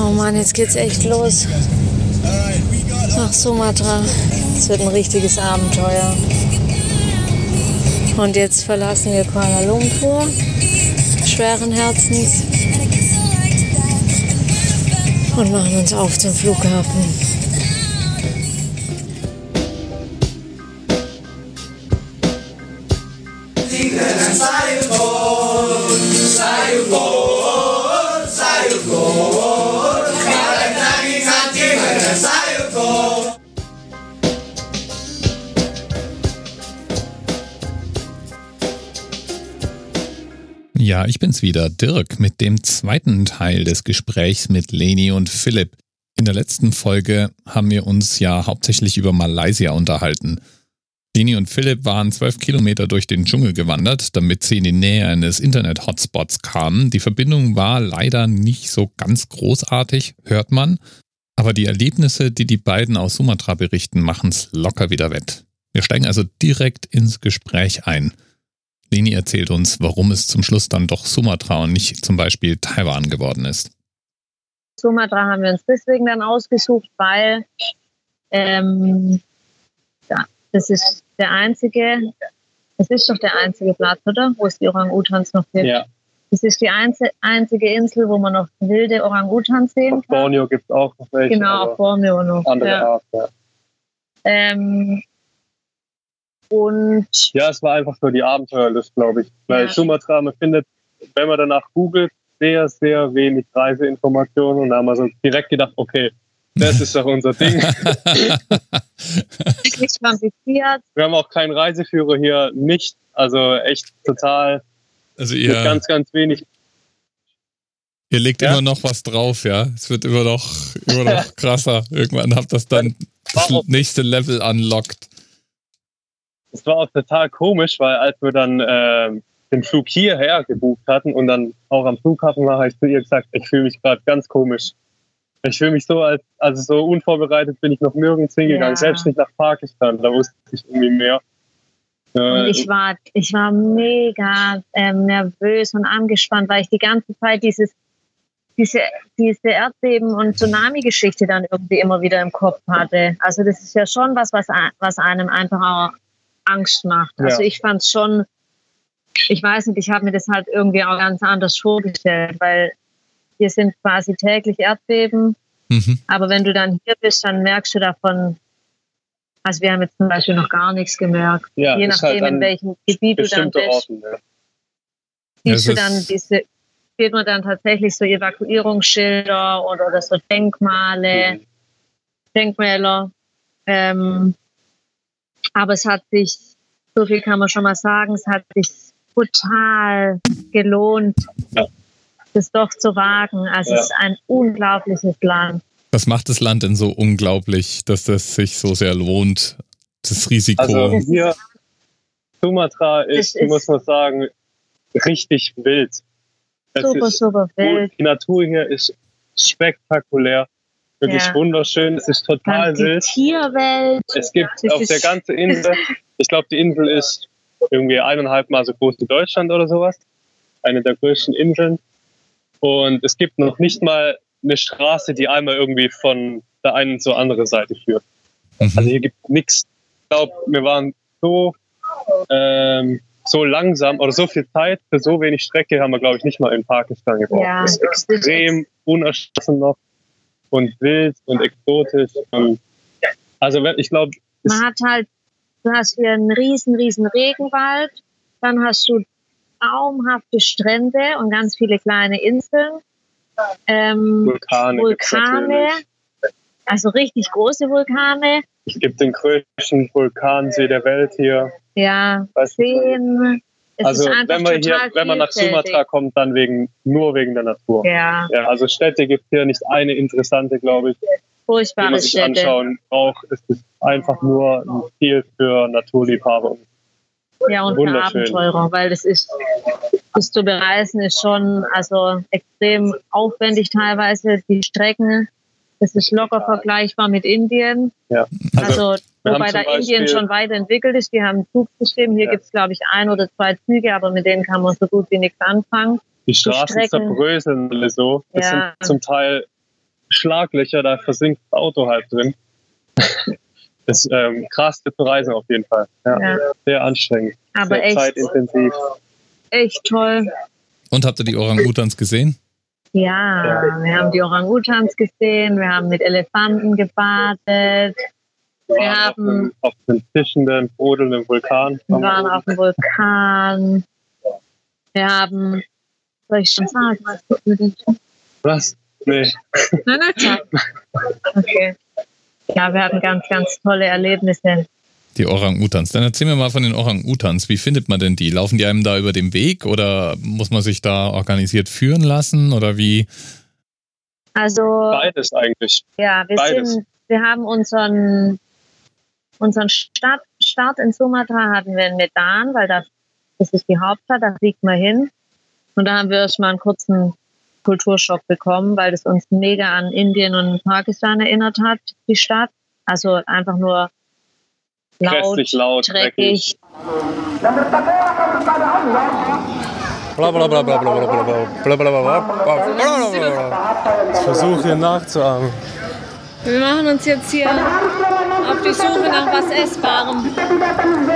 Oh Mann, jetzt geht's echt los. Nach Sumatra. Es wird ein richtiges Abenteuer. Und jetzt verlassen wir Kuala Lumpur, schweren Herzens, und machen uns auf zum Flughafen. Ich bin's wieder, Dirk, mit dem zweiten Teil des Gesprächs mit Leni und Philipp. In der letzten Folge haben wir uns ja hauptsächlich über Malaysia unterhalten. Leni und Philipp waren zwölf Kilometer durch den Dschungel gewandert, damit sie in die Nähe eines Internet-Hotspots kamen. Die Verbindung war leider nicht so ganz großartig, hört man. Aber die Erlebnisse, die die beiden aus Sumatra berichten, machen's locker wieder wett. Wir steigen also direkt ins Gespräch ein. Leni erzählt uns, warum es zum Schluss dann doch Sumatra und nicht zum Beispiel Taiwan geworden ist. Sumatra haben wir uns deswegen dann ausgesucht, weil ähm, ja, das ist der einzige, das ist doch der einzige Platz, oder? Wo es die Orang-Utans noch gibt. Ja. Das ist die einzige Insel, wo man noch wilde Orang-Utans sehen kann. Auf Borneo gibt es auch noch welche. Genau, auf Borneo noch. Andere ja. Art, ja. Ähm, und ja, es war einfach nur die Abenteuerlust, glaube ich. Weil ja. Sumatra, man findet, wenn man danach googelt, sehr, sehr wenig Reiseinformationen. Und da haben wir so direkt gedacht, okay, das ist doch unser Ding. Nicht kompliziert. Wir haben auch keinen Reiseführer hier, nicht. Also echt total. Also ihr ganz, ganz wenig. Ihr legt ja? immer noch was drauf, ja. Es wird immer noch, immer noch krasser. Irgendwann habt das dann das nächste Level unlockt. Es war auch total komisch, weil als wir dann äh, den Flug hierher gebucht hatten und dann auch am Flughafen war, habe ich zu ihr gesagt, ich fühle mich gerade ganz komisch. Ich fühle mich so, als also so unvorbereitet bin ich noch nirgends hingegangen, ja. selbst nicht nach Pakistan, da wusste ich irgendwie mehr. Und ich war, ich war mega ähm, nervös und angespannt, weil ich die ganze Zeit dieses, diese, diese Erdbeben- und Tsunami-Geschichte dann irgendwie immer wieder im Kopf hatte. Also das ist ja schon was, was, was einem einfach auch Angst macht. Also ja. ich fand es schon, ich weiß nicht, ich habe mir das halt irgendwie auch ganz anders vorgestellt, weil hier sind quasi täglich Erdbeben. Mhm. Aber wenn du dann hier bist, dann merkst du davon, also wir haben jetzt zum Beispiel noch gar nichts gemerkt. Ja, Je halt nachdem, halt in welchem Gebiet du dann bist, Orten, ja. siehst du dann diese, sieht man dann tatsächlich so Evakuierungsschilder oder, oder so Denkmale, mhm. Denkmäler. Ähm, aber es hat sich, so viel kann man schon mal sagen, es hat sich total gelohnt, ja. das doch zu wagen. Also ja. es ist ein unglaubliches Land. Was macht das Land denn so unglaublich, dass das sich so sehr lohnt, das Risiko? Also hier, Sumatra ist, ist, muss man sagen, richtig wild. Es super, super wild. Die Natur hier ist spektakulär. Wirklich ja. wunderschön. Es ist total die wild. Tierwelt. Es gibt das auf der ganzen Insel, ich glaube, die Insel ist irgendwie eineinhalb Mal so groß wie Deutschland oder sowas. Eine der größten Inseln. Und es gibt noch nicht mal eine Straße, die einmal irgendwie von der einen zur anderen Seite führt. Mhm. Also hier gibt es nichts. Ich glaube, wir waren so, ähm, so langsam oder so viel Zeit für so wenig Strecke haben wir, glaube ich, nicht mal in Pakistan gebraucht. Ja, das ist extrem unerschlossen noch und wild und exotisch. Und also ich glaube, man hat halt, du hast hier einen riesen, riesen Regenwald, dann hast du traumhafte Strände und ganz viele kleine Inseln. Ähm, Vulkane. Vulkane also richtig große Vulkane. Es gibt den größten Vulkansee der Welt hier. Ja, Seen. Es also wenn man hier, wenn man nach Sumatra kommt, dann wegen nur wegen der Natur. Ja. ja also Städte gibt hier nicht eine interessante, glaube ich. Furchtbare die man sich Städte. anschauen braucht. Es ist einfach nur ein Ziel für Naturliebhaber. Ja, und für Abenteurer, weil das ist, das zu bereisen ist schon also extrem aufwendig teilweise. Die Strecken, das ist locker vergleichbar mit Indien. Ja. Also, also Wobei da Indien schon weiterentwickelt ist. Die haben ein Zugsystem. Hier ja. gibt es, glaube ich, ein oder zwei Züge, aber mit denen kann man so gut wie nichts anfangen. Die Straßen die zerbröseln alle so. Das ja. sind zum Teil Schlaglöcher, da versinkt das Auto halb drin. Das ist ähm, krass zu reisen auf jeden Fall. Ja, Ja. Sehr anstrengend. Aber sehr echt, zeitintensiv. echt toll. Und habt ihr die Orang-Utans gesehen? Ja, wir haben die Orang-Utans gesehen, wir haben mit Elefanten gebadet, Wir Wir waren auf haben- auf einem zischenden, brodelnden Vulkan. wir waren auf dem Vulkan, wir haben, soll ich schon sagen, was denn schon? Was? Nee. Nein, nein. Okay. Ja, wir hatten ganz, ganz tolle Erlebnisse. Die Orang-Utans. Dann erzähl mir mal von den Orang-Utans. Wie findet man denn die? Laufen die einem da über den Weg oder muss man sich da organisiert führen lassen oder wie? Also, Beides eigentlich. ja, wir beides. sind, wir haben unseren, unseren Start, Start in Sumatra hatten wir in Medan, weil das, das ist die Hauptstadt, da fliegt man hin. Und da haben wir erstmal einen kurzen Kulturschock bekommen, weil das uns mega an Indien und Pakistan erinnert hat, die Stadt. Also einfach nur laut, laut dreckig. Ich versuche hier nachzuahmen. Wir machen uns jetzt hier auf die Suche nach was Essbarem.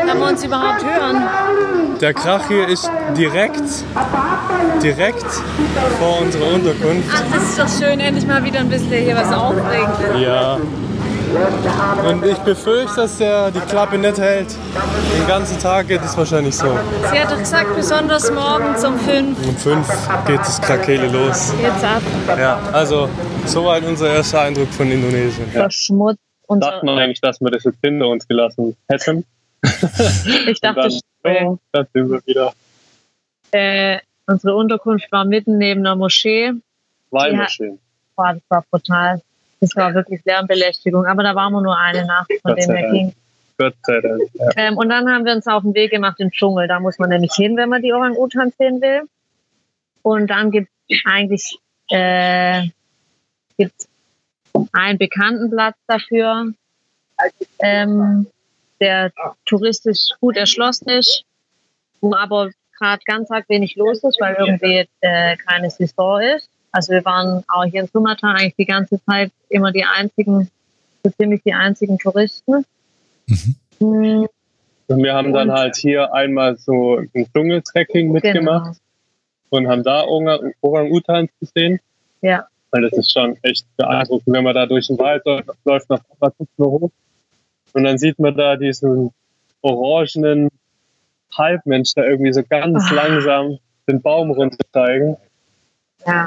Kann man uns überhaupt hören? Der Krach hier ist direkt, direkt vor unserer Unterkunft. Ach, das ist doch schön, endlich mal wieder ein bisschen hier was aufregend. Ja. Und ich befürchte, dass der die Klappe nicht hält. Den ganzen Tag geht es wahrscheinlich so. Sie hat doch gesagt, besonders morgens um 5 Um fünf geht das Krakele los. geht's ab. Ja, also soweit unser erster Eindruck von Indonesien. verschmutzt. Unser, Dachte man eigentlich, dass wir das jetzt hinter uns gelassen hätten. ich dachte, dann, oh, da sind wir wieder. äh, unsere Unterkunft war mitten neben einer Moschee. Weihmaschinen. Boah, das war brutal. Das war wirklich Lärmbelästigung. Aber da waren wir nur eine Nacht, von dem her ging. Gott sei Dank. Ja. Ähm, und dann haben wir uns auf den Weg gemacht den Dschungel. Da muss man nämlich hin, wenn man die Orang-Utans sehen will. Und dann gibt es eigentlich äh, gibt's einen bekannten Platz dafür, ähm, der touristisch gut erschlossen ist, wo aber gerade ganz arg wenig los ist, weil irgendwie äh, keine Saison ist. Also wir waren auch hier in Sumatra eigentlich die ganze Zeit immer die einzigen, so ziemlich die einzigen Touristen. Mhm. Hm, Und wir haben dann Und- halt hier einmal so ein Dschungeltrekking mitgemacht Genau. und haben da Orang- Orang-Utans gesehen. Ja. Weil das ist schon echt beeindruckend, wenn man da durch den Wald läuft, nach Papatuno hoch. Und dann sieht man da diesen orangenen Halbmensch da irgendwie so ganz Ah. langsam den Baum runtersteigen. Ja.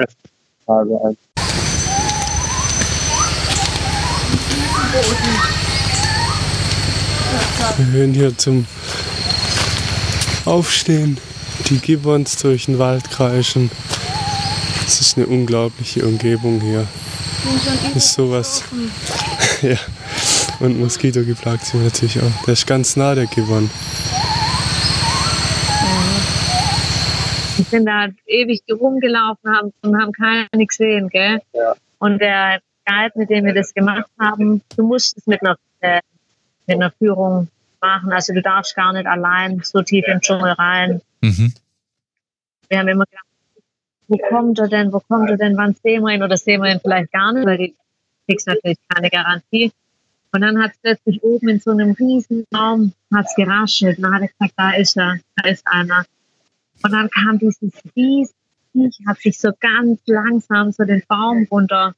Also ein- Wir hören hier zum Aufstehen die Gibbons durch den Wald kreischen. Es ist eine unglaubliche Umgebung hier. Ist sowas. ja. Und Moskito geplagt sind natürlich auch. Der ist ganz nah, der Gibbon. Sind da ewig rumgelaufen haben und haben keine gesehen, gell? Ja. Und der Guide, mit dem wir das gemacht haben, du musst es mit einer, äh, mit einer Führung machen. Also du darfst gar nicht allein so tief in den Dschungel rein. Mhm. Wir haben immer gedacht, wo kommt er denn, wo kommt er denn, wann sehen wir ihn oder sehen wir ihn vielleicht gar nicht, weil du kriegst natürlich keine Garantie. Und dann hat es plötzlich oben in so einem riesen Raum hat's geraschelt. Und dann hat er gesagt, da ist er, da ist einer. Und dann kam dieses Viech, hat sich so ganz langsam so den Baum runter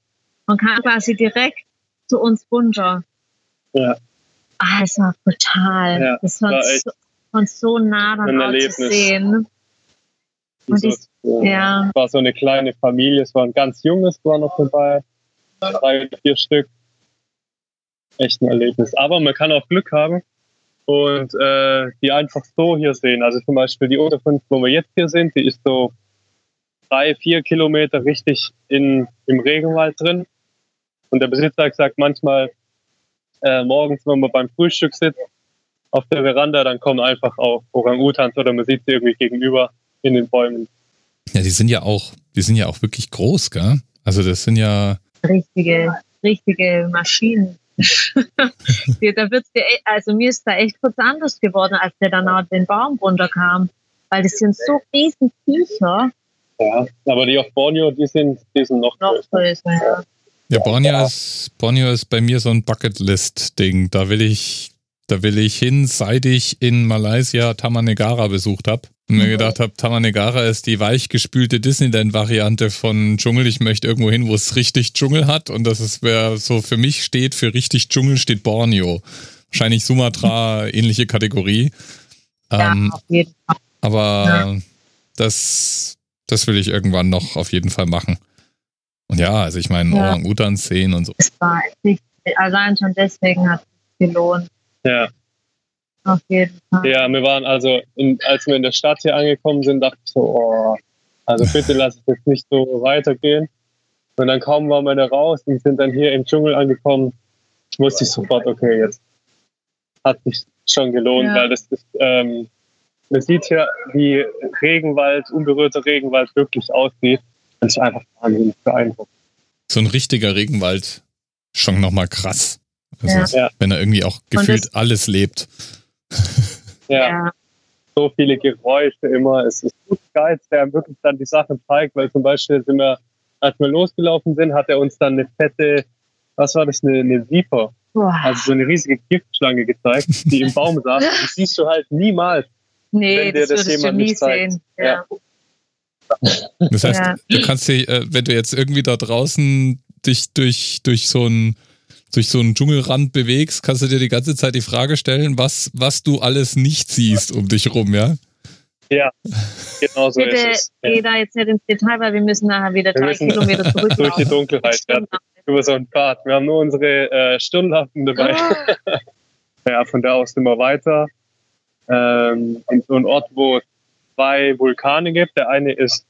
und kam quasi direkt zu uns runter. Ja. Ah, es war brutal. Ja, das war, war so, von so nah dann auch zu sehen. Und so, dies- Ja. Es war so eine kleine Familie, es war ein ganz junges, war noch dabei. Drei, vier Stück. Echt ein Erlebnis. Aber man kann auch Glück haben und äh, die einfach so hier sehen. Also zum Beispiel die Unterkunft, wo wir jetzt hier sind, die ist so drei, vier Kilometer richtig in, im Regenwald drin. Und der Besitzer gesagt, manchmal äh, morgens, wenn man beim Frühstück sitzt, auf der Veranda, dann kommen einfach auch Orang-Utans oder man sieht sie irgendwie gegenüber in den Bäumen. Ja, die sind ja auch, die sind ja auch wirklich groß, gell? Also das sind ja, richtige, richtige Maschinen. Ja, da wird's dir, e- also mir ist da echt kurz anders geworden, als der dann auch den Baum runterkam. Weil das sind so riesen Viecher, Ja, aber die auf Borneo, die sind, die sind noch noch größer. größer. Ja. Ja, Borneo ist, Borneo ist bei mir so ein Bucketlist-Ding. Da will ich, da will ich hin, seit ich in Malaysia Tamanegara besucht habe. Und mir gedacht habe, Tamanegara ist die weichgespülte Disneyland-Variante von Dschungel. Ich möchte irgendwo hin, wo es richtig Dschungel hat. Und das ist, wer so für mich steht, für richtig Dschungel steht Borneo. Wahrscheinlich Sumatra, ähnliche Kategorie. Ja, Ähm, auf jeden Fall. aber Ja. das, das will ich irgendwann noch auf jeden Fall machen. Und ja, also ich meine, Ja. Orang-Utans sehen und so. Es war nicht, allein schon deswegen hat es sich gelohnt. Ja. Auf jeden Fall. Ja, wir waren also, in, als wir in der Stadt hier angekommen sind, dachte ich so, oh, also bitte lass es jetzt nicht so weitergehen. Und dann kaum waren wir da raus und sind dann hier im Dschungel angekommen, wusste ich sofort, okay, jetzt hat sich schon gelohnt, Ja. weil das ist, ähm, man sieht hier, wie Regenwald, unberührter Regenwald wirklich aussieht. Das ist einfach wahnsinnig beeindruckend. So ein richtiger Regenwald, schon nochmal krass. Also, Ja. Ja. Wenn er irgendwie auch gefühlt alles lebt. Ja, Ja. so viele Geräusche immer. Es ist gut geil, der wirklich dann die Sachen zeigt, weil zum Beispiel sind wir, als wir losgelaufen sind, hat er uns dann eine fette, was war das, eine, eine Viper, Boah. also so eine riesige Giftschlange gezeigt, die im Baum saß. Die siehst du halt niemals. nee, wenn dir das das jemand nie nicht zeigt. sehen. Ja. Ja. Das heißt, Ja. du kannst dir, äh, wenn du jetzt irgendwie da draußen dich durch, durch so einen durch so einen Dschungelrand bewegst, kannst du dir die ganze Zeit die Frage stellen, was, was du alles nicht siehst um dich rum, ja? Genau so Bitte ist es. Ja. geh da jetzt nicht ins Detail, weil wir müssen nachher wieder Wir drei Kilometer Durch die. Dunkelheit, ja. über so ein Bad. Wir haben nur unsere äh, Stirnlampen dabei. Ah, Ja, von da aus sind wir weiter. Ähm, in so einen Ort, wo es zwei Vulkane gibt. Der eine ist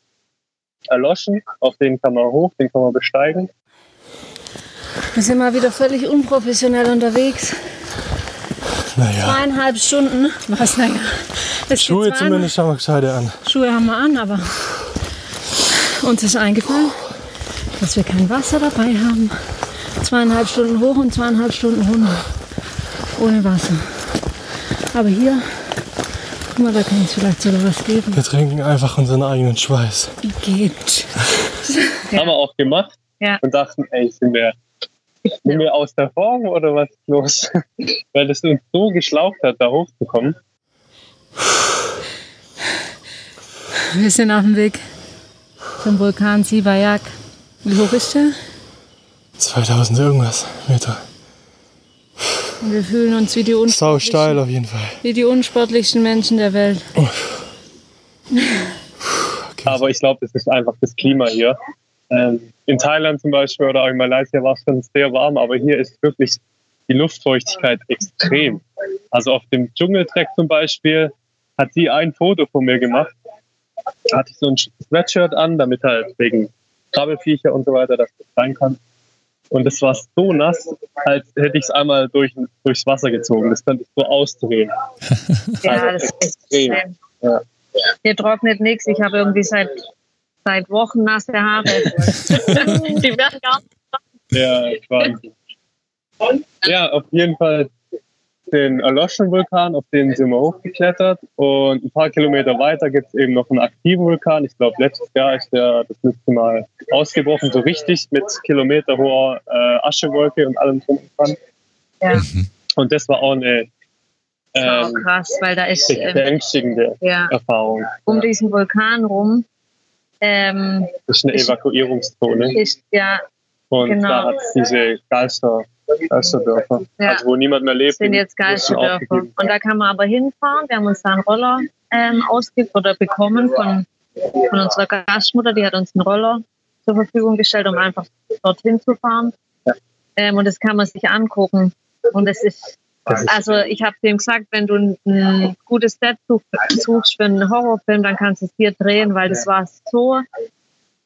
erloschen, auf den kann man hoch, den kann man besteigen. Wir sind mal wieder völlig unprofessionell unterwegs. Naja. Zweieinhalb Stunden. Was, naja. Es Schuhe zumindest haben wir gescheite an. Schuhe haben wir an, aber uns ist eingefallen, dass wir kein Wasser dabei haben. Zweieinhalb Stunden hoch und zweieinhalb Stunden runter. Ohne Wasser. Aber hier, guck mal, da kann es vielleicht sogar was geben. Wir trinken einfach unseren eigenen Schweiß. Geht. Ja. Haben wir auch gemacht Ja. und dachten, ey, sind wir, sind wir aus der Form oder was ist los? Weil das uns so geschlaucht hat, da hochzukommen. Wir sind auf dem Weg zum Vulkan Sivayak. Wie hoch ist der? 2000 irgendwas Meter. Und wir fühlen uns wie die, Sau unsportlichsten, steil auf jeden Fall. wie die unsportlichsten Menschen der Welt. Aber ich glaube, es ist einfach das Klima hier. Ähm, in Thailand zum Beispiel oder auch in Malaysia war es schon sehr warm, aber hier ist wirklich die Luftfeuchtigkeit extrem. Also auf dem Dschungeltrek zum Beispiel hat sie ein Foto von mir gemacht. Hatte ich so ein Sweatshirt an, damit halt wegen Krabbelfiecher und so weiter, das sein kann. Und es war so nass, als hätte ich es einmal durch, durchs Wasser gezogen. Das könnte ich so ausdrehen. Ja, Also das ist extrem. Ja. Hier trocknet nichts. Ich habe irgendwie seit, seit Wochen nasse Haare. Die werden gar nicht. Ja, Wahnsinn. Ja, auf jeden Fall den erloschenen Vulkan, auf den sind wir hochgeklettert. Und ein paar Kilometer weiter gibt es eben noch einen aktiven Vulkan. Ich glaube, letztes Jahr ist der das letzte Mal ausgebrochen, so richtig mit kilometerhoher äh, Aschewolke und allem drum und dran. Ja, Und das war auch eine das war auch ähm, krass, weil da ist ähm, beängstigende ja, Erfahrung. um diesen Vulkan rum ähm, Das ist eine Evakuierungszone. ist ja Und genau. da hat es diese Geister, Geisterdörfer, Ja. also wo niemand mehr lebt. sind die jetzt Geisterdörfer. Und da kann man aber hinfahren. Wir haben uns da einen Roller ähm, ausgibt oder bekommen von, von unserer Gastmutter. Die hat uns einen Roller zur Verfügung gestellt, um einfach dorthin zu fahren. Ähm, und das kann man sich angucken. Und es Das ist also ich habe dem gesagt, wenn du ein, ein gutes Set such- suchst für einen Horrorfilm, dann kannst du es hier drehen, weil das war so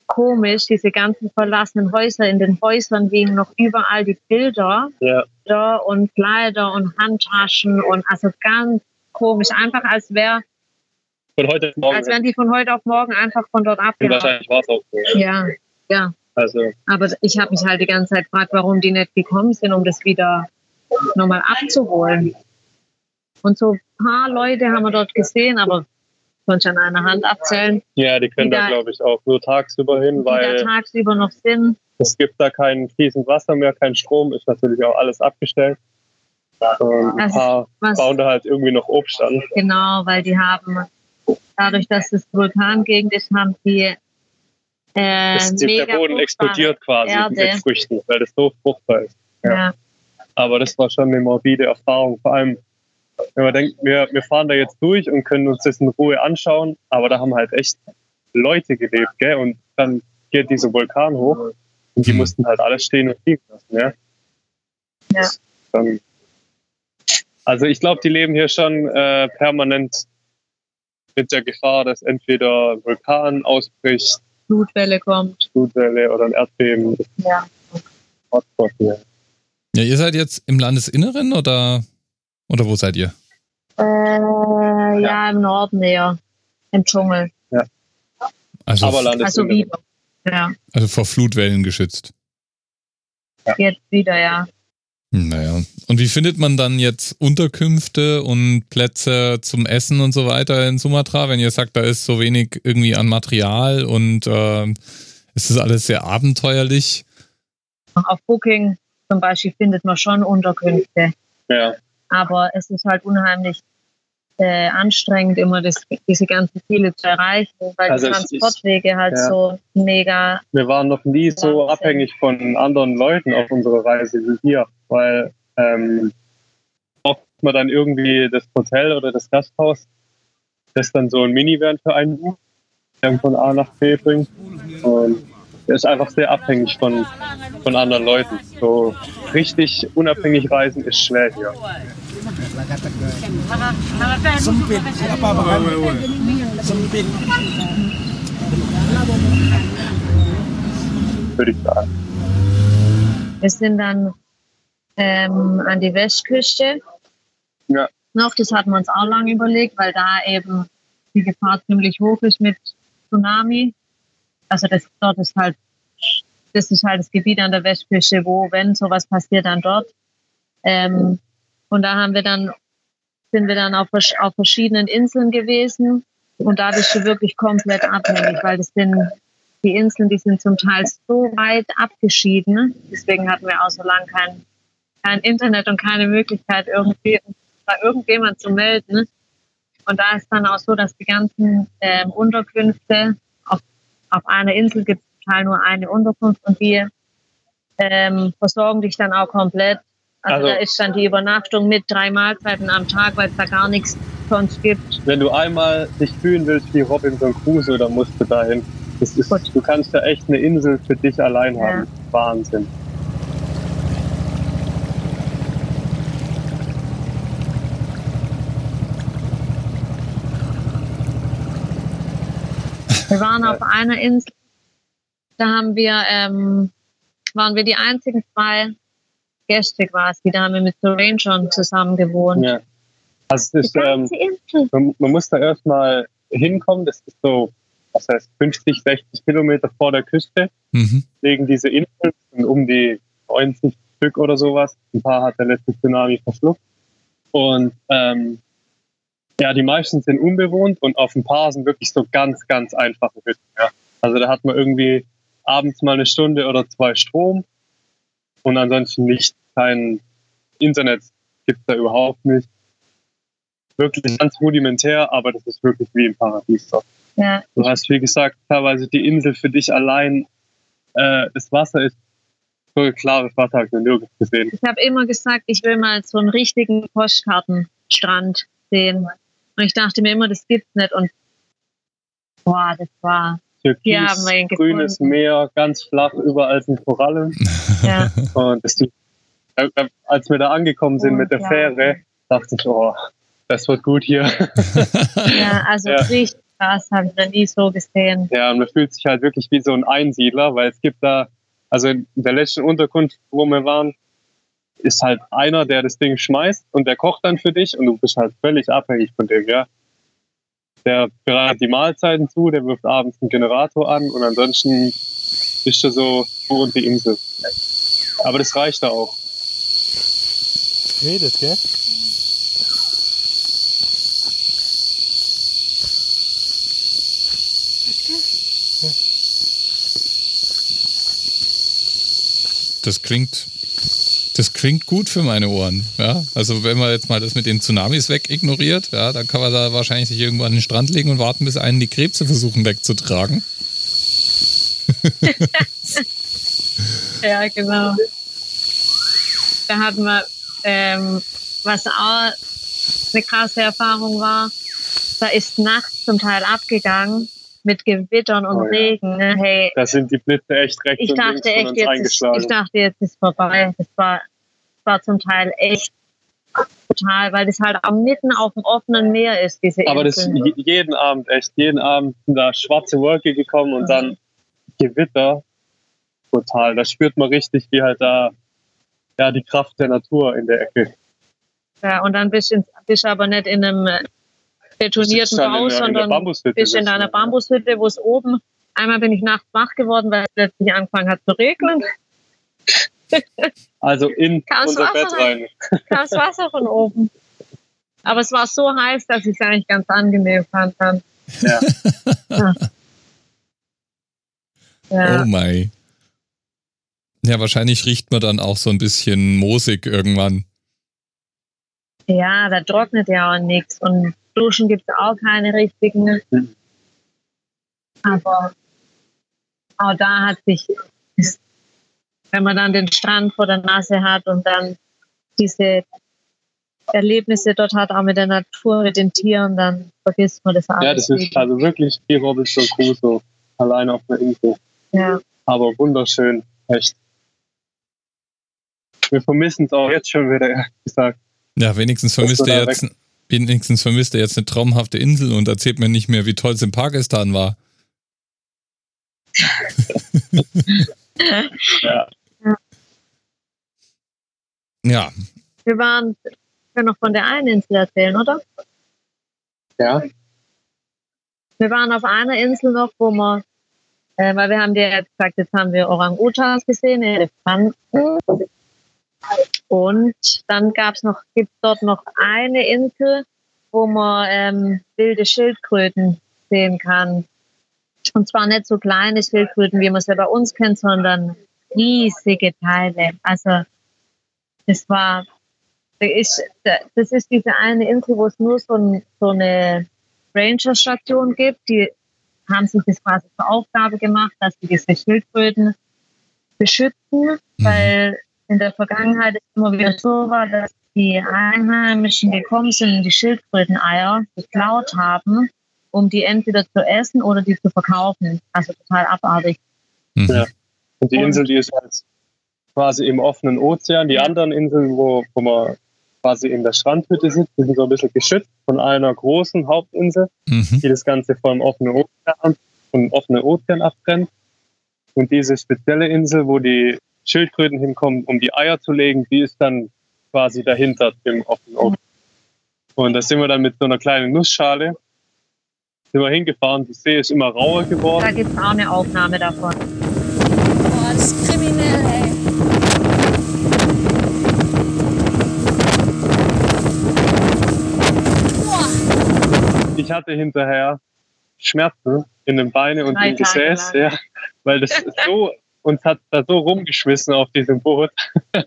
komisch, diese ganzen verlassenen Häuser. In den Häusern liegen noch überall die Bilder ja, und Kleider und Handtaschen und also ganz komisch. Einfach als wäre, von heute auf morgen. als wären die von heute auf morgen einfach von dort abgehauen. wahrscheinlich war es auch so. Ja, ja. Also, Aber ich habe mich halt die ganze Zeit gefragt, warum die nicht gekommen sind, um das wieder nochmal abzuholen. Und so ein paar Leute haben wir dort gesehen, aber konnte ich an einer Hand abzählen, ja, die können Die da, da- glaube ich, auch nur tagsüber hin, die da weil tagsüber noch sind. Es gibt da kein fließend Wasser mehr, kein Strom, ist natürlich auch alles abgestellt. Und ein paar was- bauen da halt irgendwie noch Obst an. Genau, weil die haben, dadurch, dass es Vulkangegend ist, haben die äh, Es- der Boden explodiert quasi Erde. mit Früchten, weil das so fruchtbar ist. Ja. Ja. Aber das war schon eine morbide Erfahrung. Vor allem, wenn man denkt, wir, wir fahren da jetzt durch und können uns das in Ruhe anschauen, aber da haben halt echt Leute gelebt, gell? Und dann geht dieser Vulkan hoch und die Hm. mussten halt alles stehen und liegen lassen, ja. Ja. Dann, also ich glaube, die leben hier schon äh, permanent mit der Gefahr, dass entweder ein Vulkan ausbricht, Blutwelle kommt. Flutwelle oder ein Erdbeben. Ja. Hier. Ja, ihr seid jetzt im Landesinneren oder, oder wo seid ihr? Äh, ja. im Norden eher. Im Dschungel. Also, Aber Also wieder. Ja, also vor Flutwellen geschützt. jetzt wieder, ja. Naja. Und wie findet man dann jetzt Unterkünfte und Plätze zum Essen und so weiter in Sumatra, wenn ihr sagt, da ist so wenig irgendwie an Material und ähm, ist das alles sehr abenteuerlich? Auf Booking zum Beispiel findet man schon Unterkünfte. Ja. Aber es ist halt unheimlich äh, anstrengend, immer das, diese ganzen Ziele zu erreichen, weil Also die es ist- Transportwege halt ja. so mega. Wir waren noch nie so Wahnsinn. abhängig von anderen Leuten auf unserer Reise wie hier, weil ähm, oft man dann irgendwie das Hotel oder das Gasthaus, das dann so ein Minivan für einen bucht, der einen von A nach B bringt. Und der ist einfach sehr abhängig von, von anderen Leuten. So richtig unabhängig reisen ist schwer hier. würde ich sagen. Wir sind dann ähm, an die Westküste. Ja. Noch, das hatten wir uns auch lange überlegt, weil da eben die Gefahr ziemlich hoch ist mit Tsunami. Also das dort ist halt, das ist halt das Gebiet an der Westküste, wo, wenn sowas passiert, dann dort. Ähm, und da haben wir dann, sind wir dann auf, auf verschiedenen Inseln gewesen. Und da bist du wirklich komplett abhängig, weil das sind die Inseln, die sind zum Teil so weit abgeschieden. Deswegen hatten wir auch so lange kein, kein Internet und keine Möglichkeit, irgendwie bei irgendjemand zu melden. Und da ist dann auch so, dass die ganzen ähm, Unterkünfte auf, einer Insel gibt es Teil nur eine Unterkunft und die ähm, versorgen dich dann auch komplett. Also, Also- da ist dann die Übernachtung mit drei Mahlzeiten am Tag, weil es da gar nichts sonst gibt. Wenn du einmal dich fühlen willst wie Robinson Crusoe, dann musst du dahin. Ist, du kannst da echt eine Insel für dich allein Ja. haben. Wahnsinn. Wir waren auf einer Insel, da haben wir, ähm, waren wir die einzigen zwei Gäste quasi. Da haben wir mit The Rangern zusammen gewohnt. Ja. Also es ist, Die ähm, man, man muss da erstmal hinkommen. Das ist so, was heißt 50, 60 Kilometer vor der Küste. Mhm. Legen diese Inseln sind um die 90 Stück oder sowas. Ein paar hat der letzte Tsunami verschluckt. Und ähm, ja, die meisten sind unbewohnt und auf ein paar sind wirklich so ganz, ganz einfache Hütten. Ja. Also da hat man irgendwie abends mal eine Stunde oder zwei Strom und ansonsten nicht kein Internet gibt da überhaupt nicht. Wirklich ganz rudimentär, aber das ist wirklich wie im Paradies dort. Ja, Du hast, wie gesagt, teilweise die Insel für dich allein. Äh, das Wasser ist so klares Wasser, habe ich noch nirgends gesehen. ich habe immer gesagt, ich will mal so einen richtigen Postkartenstrand sehen. Und ich dachte mir immer, das gibt's nicht. Und boah, das war, Hier Türkis, haben wir ihn grünes. Meer, ganz flach, überall sind Korallen. ja, Und das, äh, äh, als wir da angekommen sind mit der Unglaublich. Fähre, dachte ich, oh, das wird gut hier. ja also Ja. richtig krass, habe ich noch nie so gesehen. Ja, und man fühlt sich halt wirklich wie so ein Einsiedler, weil es gibt da, also in der letzten Unterkunft, wo wir waren, ist halt einer, der das Ding schmeißt und der kocht dann für dich und du bist halt völlig abhängig von dem, ja. Der bereitet die Mahlzeiten zu, der wirft abends einen Generator an und ansonsten bist du so du und die Insel. Aber das reicht da auch. Redet, gell? das klingt, das klingt gut für meine Ohren. Ja, also wenn man jetzt mal das mit den Tsunamis weg ignoriert, ja, dann kann man da wahrscheinlich sich irgendwo an den Strand legen und warten, bis einen die Krebse versuchen wegzutragen. ja, genau. Da hatten wir, ähm, was auch eine krasse Erfahrung war, da ist nachts zum Teil abgegangen mit Gewittern und oh, Regen. Ne? Hey, da sind die Blitze echt rechts ich dachte echt, jetzt ist, ich dachte, jetzt ist vorbei. Das war, das war zum Teil echt total, weil das halt auch mitten auf dem offenen Meer ist, diese Aber das jeden Abend, echt, jeden Abend sind da schwarze Wolke gekommen und dann Gewitter. Total. Da spürt man richtig, wie halt da ja, die Kraft der Natur in der Ecke. Ja, und dann bist du aber nicht in einem betonierten Bau, sondern bist in einer Bambushütte, wo es oben, einmal bin ich nachts wach geworden, weil es plötzlich angefangen hat zu regnen. Also in kam unser Wasser Bett rein. Kam das Wasser von oben. Aber es war so heiß, dass ich es eigentlich ganz angenehm fand dann. Ja. ja. Oh mein. Ja, wahrscheinlich riecht man dann auch so ein bisschen moosig irgendwann. Ja, da trocknet ja auch nichts. Und Duschen gibt es auch keine richtigen. Aber auch da hat sich, wenn man dann den Strand vor der Nase hat und dann diese Erlebnisse dort hat, auch mit der Natur, mit den Tieren, dann vergisst man das alles. Ja, das ist also wirklich wie Robinson Crusoe, allein auf der Insel. Ja. Aber wunderschön, echt. Wir vermissen es auch jetzt schon wieder, ehrlich gesagt. Ja, wenigstens vermisst er jetzt, wenigstens vermisst er jetzt eine traumhafte Insel und erzählt mir nicht mehr, wie toll es in Pakistan war. ja. Ja. Wir waren, wir können noch von der einen Insel erzählen, oder? Ja. Wir waren auf einer Insel noch, wo wir, äh, weil wir haben dir jetzt gesagt, jetzt haben wir Orang-Utans gesehen, Elefanten. Und dann gab es noch, gibt dort noch eine Insel, wo man ähm, wilde Schildkröten sehen kann. Und zwar nicht so kleine Schildkröten, wie man es ja bei uns kennt, sondern riesige Teile. Also das war, das ist diese eine Insel, wo es nur so, ein, so eine Ranger-Station gibt. Die haben sich das quasi zur Aufgabe gemacht, dass sie diese Schildkröten beschützen, mhm. weil in der Vergangenheit es immer wieder so war, dass die Einheimischen gekommen sind und die Schildkröteneier geklaut haben, um die entweder zu essen oder die zu verkaufen. Also total abartig. Mhm. Ja. Und die Insel, die ist halt quasi im offenen Ozean. Die anderen Inseln, wo, wo man quasi in der Strandhütte sitzt, die sind so ein bisschen geschützt von einer großen Hauptinsel, mhm. die das Ganze vom offenen Ozean, vom offenen Ozean abtrennt. Und diese spezielle Insel, wo die Schildkröten hinkommen, um die Eier zu legen, die ist dann quasi dahinter im offenen Ofen. Und da sind wir dann mit so einer kleinen Nussschale sind wir hingefahren. Die See ist immer rauer geworden. Da gibt es auch eine Aufnahme davon. Boah, das ist kriminell, ey. Ich hatte hinterher Schmerzen in den Beinen und im Gesäß, ja, weil das so uns hat da so rumgeschmissen auf diesem Boot. und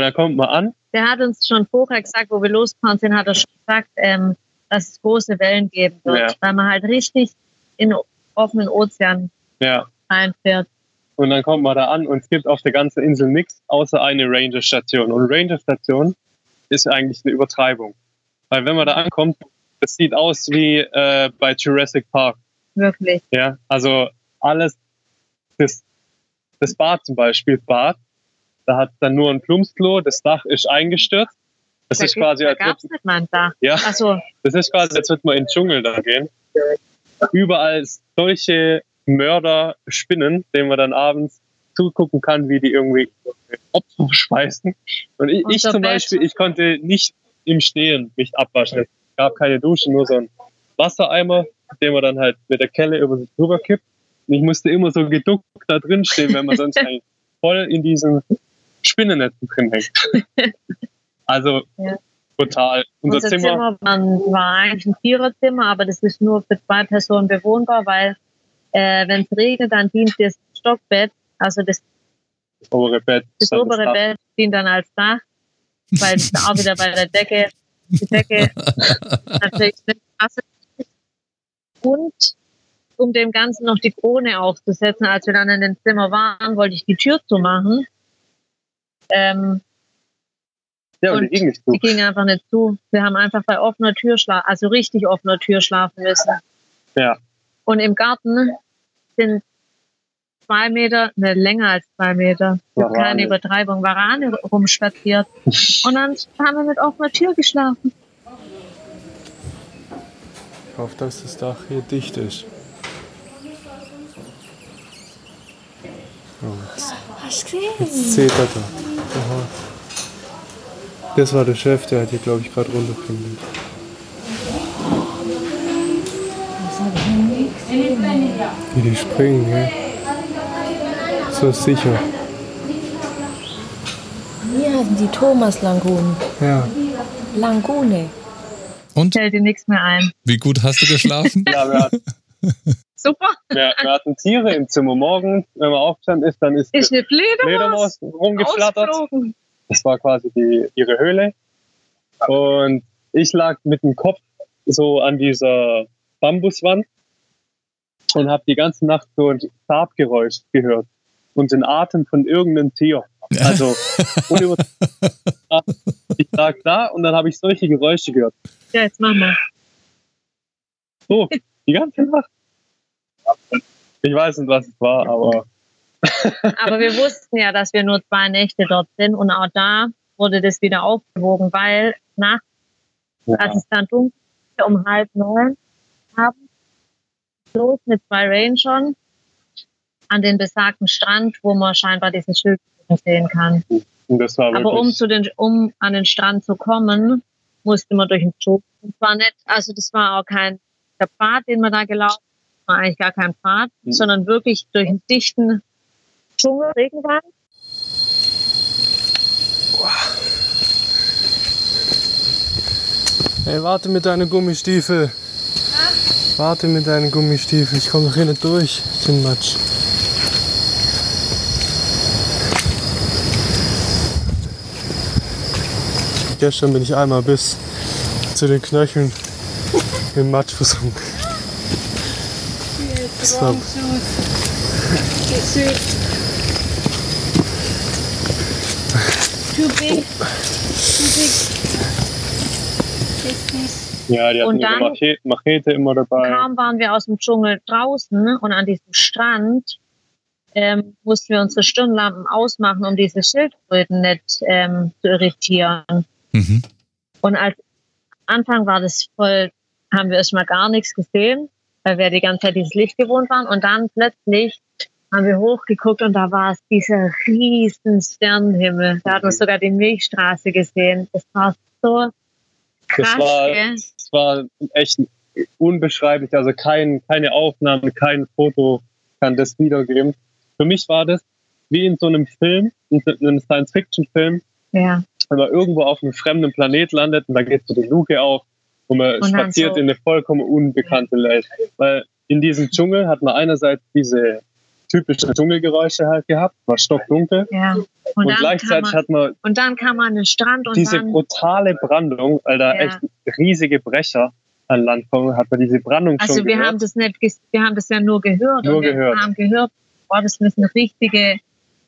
dann kommt man an. Der hat uns schon vorher gesagt, wo wir losgefahren sind, hat er schon gesagt, ähm, dass es große Wellen geben wird, ja. weil man halt richtig in offenen Ozean ja. einfährt. Und dann kommt man da an und es gibt auf der ganzen Insel nichts außer eine Ranger-Station. Und Ranger-Station ist eigentlich eine Übertreibung. Weil wenn man da ankommt, das sieht aus wie äh, bei Jurassic Park. Wirklich. Ja, also alles, das das Bad zum Beispiel, Bad, da hat dann nur ein Plumpsklo, das Dach ist eingestürzt. Das da ist quasi, da als nicht mal ein Dach. Ja, so. das ist quasi, als würde man in den Dschungel da gehen. Überall solche Mörder spinnen, denen man dann abends zugucken kann, wie die irgendwie Opfer speisen. Und ich, ich zum Beispiel, ich konnte nicht im Stehen mich abwaschen. Es gab keine Dusche, nur so ein Wassereimer, den man dann halt mit der Kelle über sich drüber kippt. Und ich musste immer so geduckt da drin stehen, wenn man sonst eigentlich voll in diesen Spinnennetzen drin hängt. Also ja. total. Unser, Unser Zimmer, Zimmer war eigentlich ein Viererzimmer, aber das ist nur für zwei Personen bewohnbar, weil äh, wenn es regnet, dann dient das Stockbett, also das Das obere Bett. Das obere Dach. Bett dient dann als Dach, weil es auch wieder bei der Decke, die Decke natürlich nicht Wasser ist. Und um dem Ganzen noch die Krone aufzusetzen, als wir dann in dem Zimmer waren, wollte ich die Tür zumachen. Ähm, Ja, und, und die ging nicht zu. die ging einfach nicht zu. Wir haben einfach bei offener Tür schlafen, also richtig offener Tür schlafen müssen. Ja. Und im Garten sind zwei Meter, ne, länger als zwei Meter, Warane. keine Übertreibung, Warane rumspaziert. Und dann haben wir mit offener Tür geschlafen. Ich hoffe, dass das Dach hier dicht ist. Jetzt, Hast du gesehen? er da. Aha. Das war der Chef, der hat hier, glaube ich, gerade runtergelegt. Wie die springen, ja. So sicher. Hier heißen die Thomas Langone. Ja. Langone. Und Fällt dir nichts mehr ein. wie gut hast du geschlafen? Ja, wir hatten, Super. wir, wir hatten Tiere im Zimmer. Morgen, wenn man aufgestanden ist, dann ist Ist eine Fledermaus Fledermaus rumgeflattert. ausgeflogen. Das war quasi die, ihre Höhle. Und ich lag mit dem Kopf so an dieser Bambuswand und habe die ganze Nacht so ein Farbgeräusch gehört und den Atem von irgendeinem Tier. Also ich lag da und dann habe ich solche Geräusche gehört. Ja, jetzt machen wir. So, die ganze Nacht. Ich weiß nicht, was es war, aber Aber wir wussten ja, dass wir nur zwei Nächte dort sind und auch da wurde das wieder aufgewogen, weil nachts, als ja, es dann dunkel um halb neun, haben los mit zwei Rangern an den besagten Strand, wo man scheinbar diesen Schild sehen kann. und Aber um zu den, um an den Strand zu kommen, musste man durch den Dschungel. Das war nicht, also das war auch kein der Pfad, den man da gelaufen war eigentlich gar kein Pfad, Mhm. sondern wirklich durch einen dichten Dschungel, Regenwald. Hey, warte mit deinen Gummistiefel. Warte mit deinen Gummistiefel. Ich komme doch hier nicht durch. Den Matsch. Gestern bin ich einmal bis zu den Knöcheln im Matsch versunken. Das war, Too big. Too big. ja, die hatten Und dann- Machete, Machete immer dabei. Kaum waren wir aus dem Dschungel draußen und an diesem Strand ähm, mussten wir unsere Stirnlampen ausmachen, um diese Schildkröten nicht ähm, zu irritieren. Mhm. Und als Anfang war das voll, haben wir erstmal gar nichts gesehen, weil wir die ganze Zeit dieses Licht gewohnt waren. Und dann plötzlich haben wir hochgeguckt und da war es dieser riesen Sternenhimmel. Da hat man sogar die Milchstraße gesehen. Das war so krass. Das war, das war echt unbeschreiblich. Also kein, keine Aufnahme, kein Foto kann das wiedergeben. Für mich war das wie in so einem Film, in einem Science-Fiction-Film, Ja. wenn man irgendwo auf einem fremden Planet landet und da geht so die Luke auf und man Und spaziert so- in eine vollkommen unbekannte Welt. Weil in diesem Dschungel hat man einerseits diese typischen Dschungelgeräusche halt gehabt, war stockdunkel ja. Und, und, gleichzeitig man, hat man und dann kam man an den Strand und diese dann, brutale Brandung, weil da Ja. echt riesige Brecher an Land kommen, hat man diese Brandung also schon wir gehört. haben das nicht, wir haben das ja nur gehört. Nur und wir gehört. haben gehört, boah, das müssen richtige,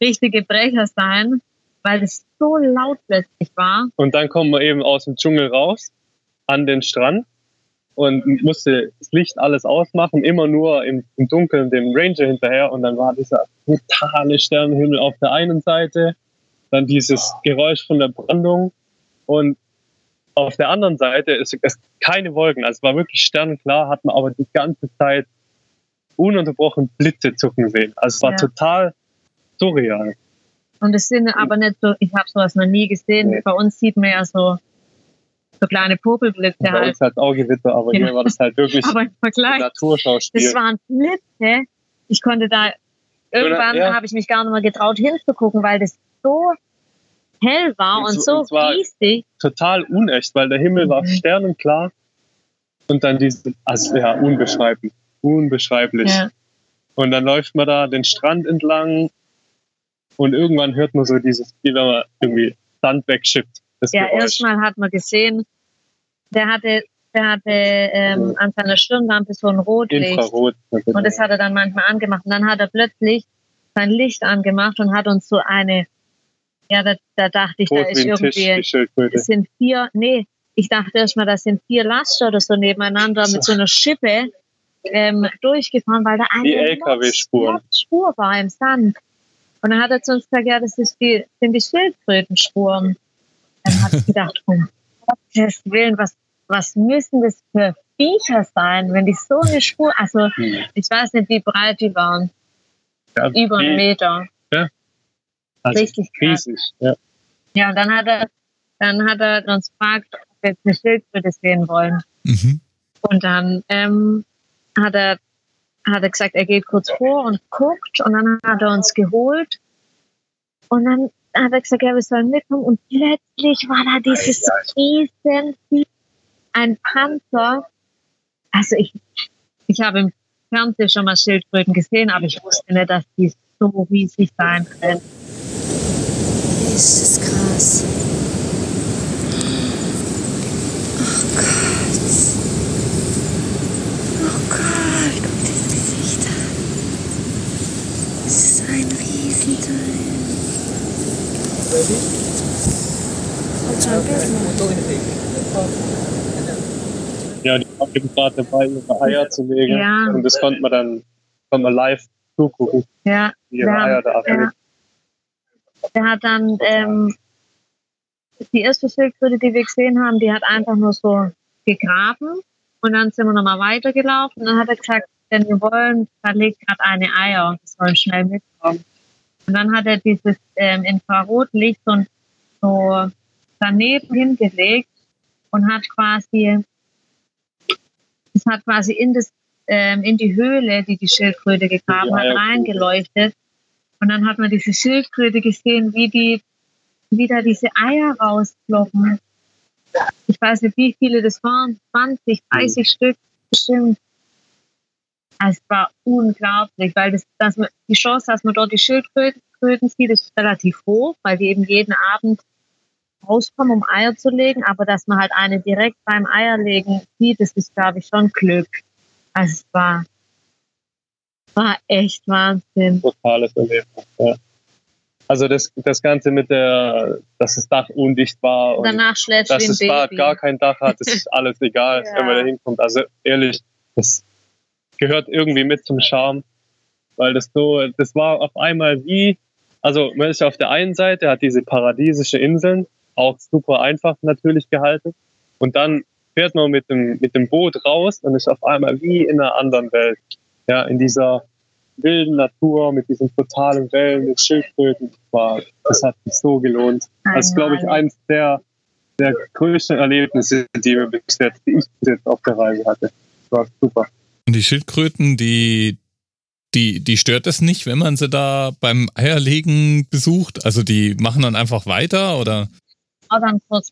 richtige Brecher sein, weil es so laut plötzlich war. Und dann kommen wir eben aus dem Dschungel raus an den Strand und musste das Licht alles ausmachen, immer nur im, im Dunkeln dem Ranger hinterher. Und dann war dieser brutale Sternenhimmel auf der einen Seite, dann dieses Geräusch von der Brandung und auf der anderen Seite ist es keine Wolken. Also es war wirklich sternklar, hat man aber die ganze Zeit ununterbrochen Blitze zucken sehen. Also es war Ja. total surreal. Und es sind aber nicht so, ich habe sowas noch nie gesehen. Nee. Bei uns sieht man ja so, so kleine Popelblitze Bei halt. uns hat es auch Gewitter, aber Ja. hier war das halt wirklich Aber im ein Vergleich, Naturschauspiel. das waren Blitze. Ich konnte da, irgendwann Ja. habe ich mich gar nicht mehr getraut hinzugucken, weil das so hell war Und und, so- und riesig. total unecht, weil der Himmel war Mhm. sternenklar und dann diese, also ja, unbeschreiblich, unbeschreiblich. Ja. Und dann läuft man da den Strand entlang Und irgendwann hört man so dieses, wie wenn man irgendwie Sand wegschippt. Das Ja, Geräusch. erstmal hat man gesehen, der hatte, der hatte ähm, an seiner Stirnlampe so ein Rotlicht. Infrarot. Und das hat er dann manchmal angemacht. Und dann hat er plötzlich sein Licht angemacht und hat uns so eine, ja, da, da dachte ich, da Rot ist Tisch, die irgendwie, es sind vier, nee, ich dachte erstmal, das sind vier Laster oder so nebeneinander mit so einer Schippe ähm, durchgefahren, weil da eine. Mords- Spur war im Sand. Und dann hat er zu uns gesagt, ja, das ist die, sind die Schildkrötenspuren. Dann habe ich gedacht, um Gottes Willen, was, was müssen das für Viecher sein, wenn die so eine Spur, also Hm. ich weiß nicht, wie breit die waren, Ja, über einen Meter. also richtig krass. riesig. Ja. Ja, und dann hat er, dann hat er uns gefragt, ob wir jetzt eine Schildkröte sehen wollen. Mhm. Und dann ähm, hat er hat er gesagt, er geht kurz vor und guckt und dann hat er uns geholt und dann hat er gesagt, ja, wir sollen mitkommen und plötzlich war da dieses riesen ein Panzer. Also ich, ich habe im Fernsehen schon mal Schildkröten gesehen, aber ich wusste nicht, dass die so riesig sein können. Ist das krass. Oh Gott. Oh Gott, guck dir das Gesicht an. Das ist ein Riesenteil. Und schon ein Bild ja, die waren eben gerade dabei, ihre Eier zu legen. Ja. Und das konnte man dann konnte man live zugucken, Ja, wie ihre Ja, Eier da ablegen. Der hat dann ähm, die erste Schildkröte, die wir gesehen haben, die hat einfach nur so gegraben und dann sind wir nochmal weitergelaufen und dann hat er gesagt, wenn wir wollen, da liegt gerade eine Eier wir sollen schnell mitkommen. Und dann hat er dieses ähm, Infrarotlicht so, so daneben hingelegt und hat quasi, es hat quasi in, das, ähm, in die Höhle, die die Schildkröte gegraben hat, reingeleuchtet. Und dann hat man diese Schildkröte gesehen, wie die, wie da diese Eier rausploppen. Ich weiß nicht, wie viele das waren, 20, 30 Stück bestimmt. Es war unglaublich, weil das, dass man, die Chance, dass man dort die Schildkröten sieht, ist relativ hoch, weil die eben jeden Abend rauskommen, um Eier zu legen. Aber dass man halt eine direkt beim Eierlegen sieht, das ist, glaube ich, schon Glück. Also es war, war echt Wahnsinn. totales Erlebnis. Ja. Also das, das Ganze mit der, dass das Dach undicht war und Danach schläft dass das Bad gar kein Dach hat, das ist alles egal, Ja. wenn man da hinkommt. Also ehrlich, das gehört irgendwie mit zum Charme, weil das so, das war auf einmal wie, also man ist ja auf der einen Seite, hat diese paradiesische Inseln, auch super einfach natürlich gehalten und dann fährt man mit dem, mit dem Boot raus und ist auf einmal wie in einer anderen Welt, ja, in dieser wilden Natur mit diesen totalen Wellen, mit Schildkröten, das war, das hat sich so gelohnt. Das ist, glaube ich, eins der, der größten Erlebnisse, die, wir bis jetzt, die ich bis jetzt auf der Reise hatte. Das war super. Und die Schildkröten, die, die, die stört es nicht, wenn man sie da beim Eierlegen besucht? Also die machen dann einfach weiter oder?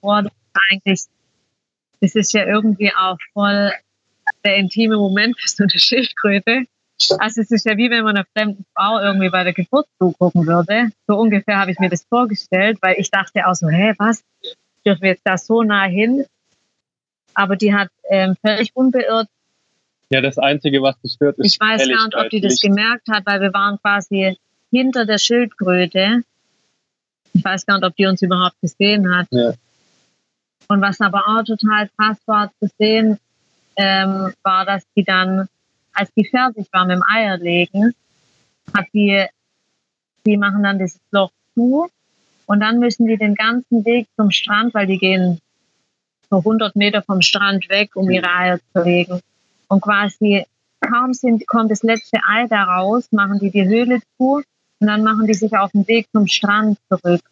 vor, das eigentlich, das ist ja irgendwie auch voll der intime Moment für so eine Schildkröte. Also es ist ja wie wenn man einer fremden Frau irgendwie bei der Geburt zugucken würde. So ungefähr habe ich mir das vorgestellt, weil ich dachte auch so, hä, was? Dürfen wir jetzt da so nah hin? Aber die hat ähm, völlig unbeirrt. Ja, das Einzige, was dich stört, ist Ich weiß gar nicht, ob die das Licht. gemerkt hat, weil wir waren quasi hinter der Schildkröte. Ich weiß gar nicht, ob die uns überhaupt gesehen hat. Ja. Und was aber auch total krass war zu sehen, ähm, war, dass die dann, als die fertig war mit dem Eierlegen, hat die, die machen dann das Loch zu und dann müssen die den ganzen Weg zum Strand, weil die gehen so 100 Meter vom Strand weg, um ihre Eier zu legen. Und quasi kaum sind, kommt das letzte Ei da raus, machen die die Höhle zu und dann machen die sich auf den Weg zum Strand zurück.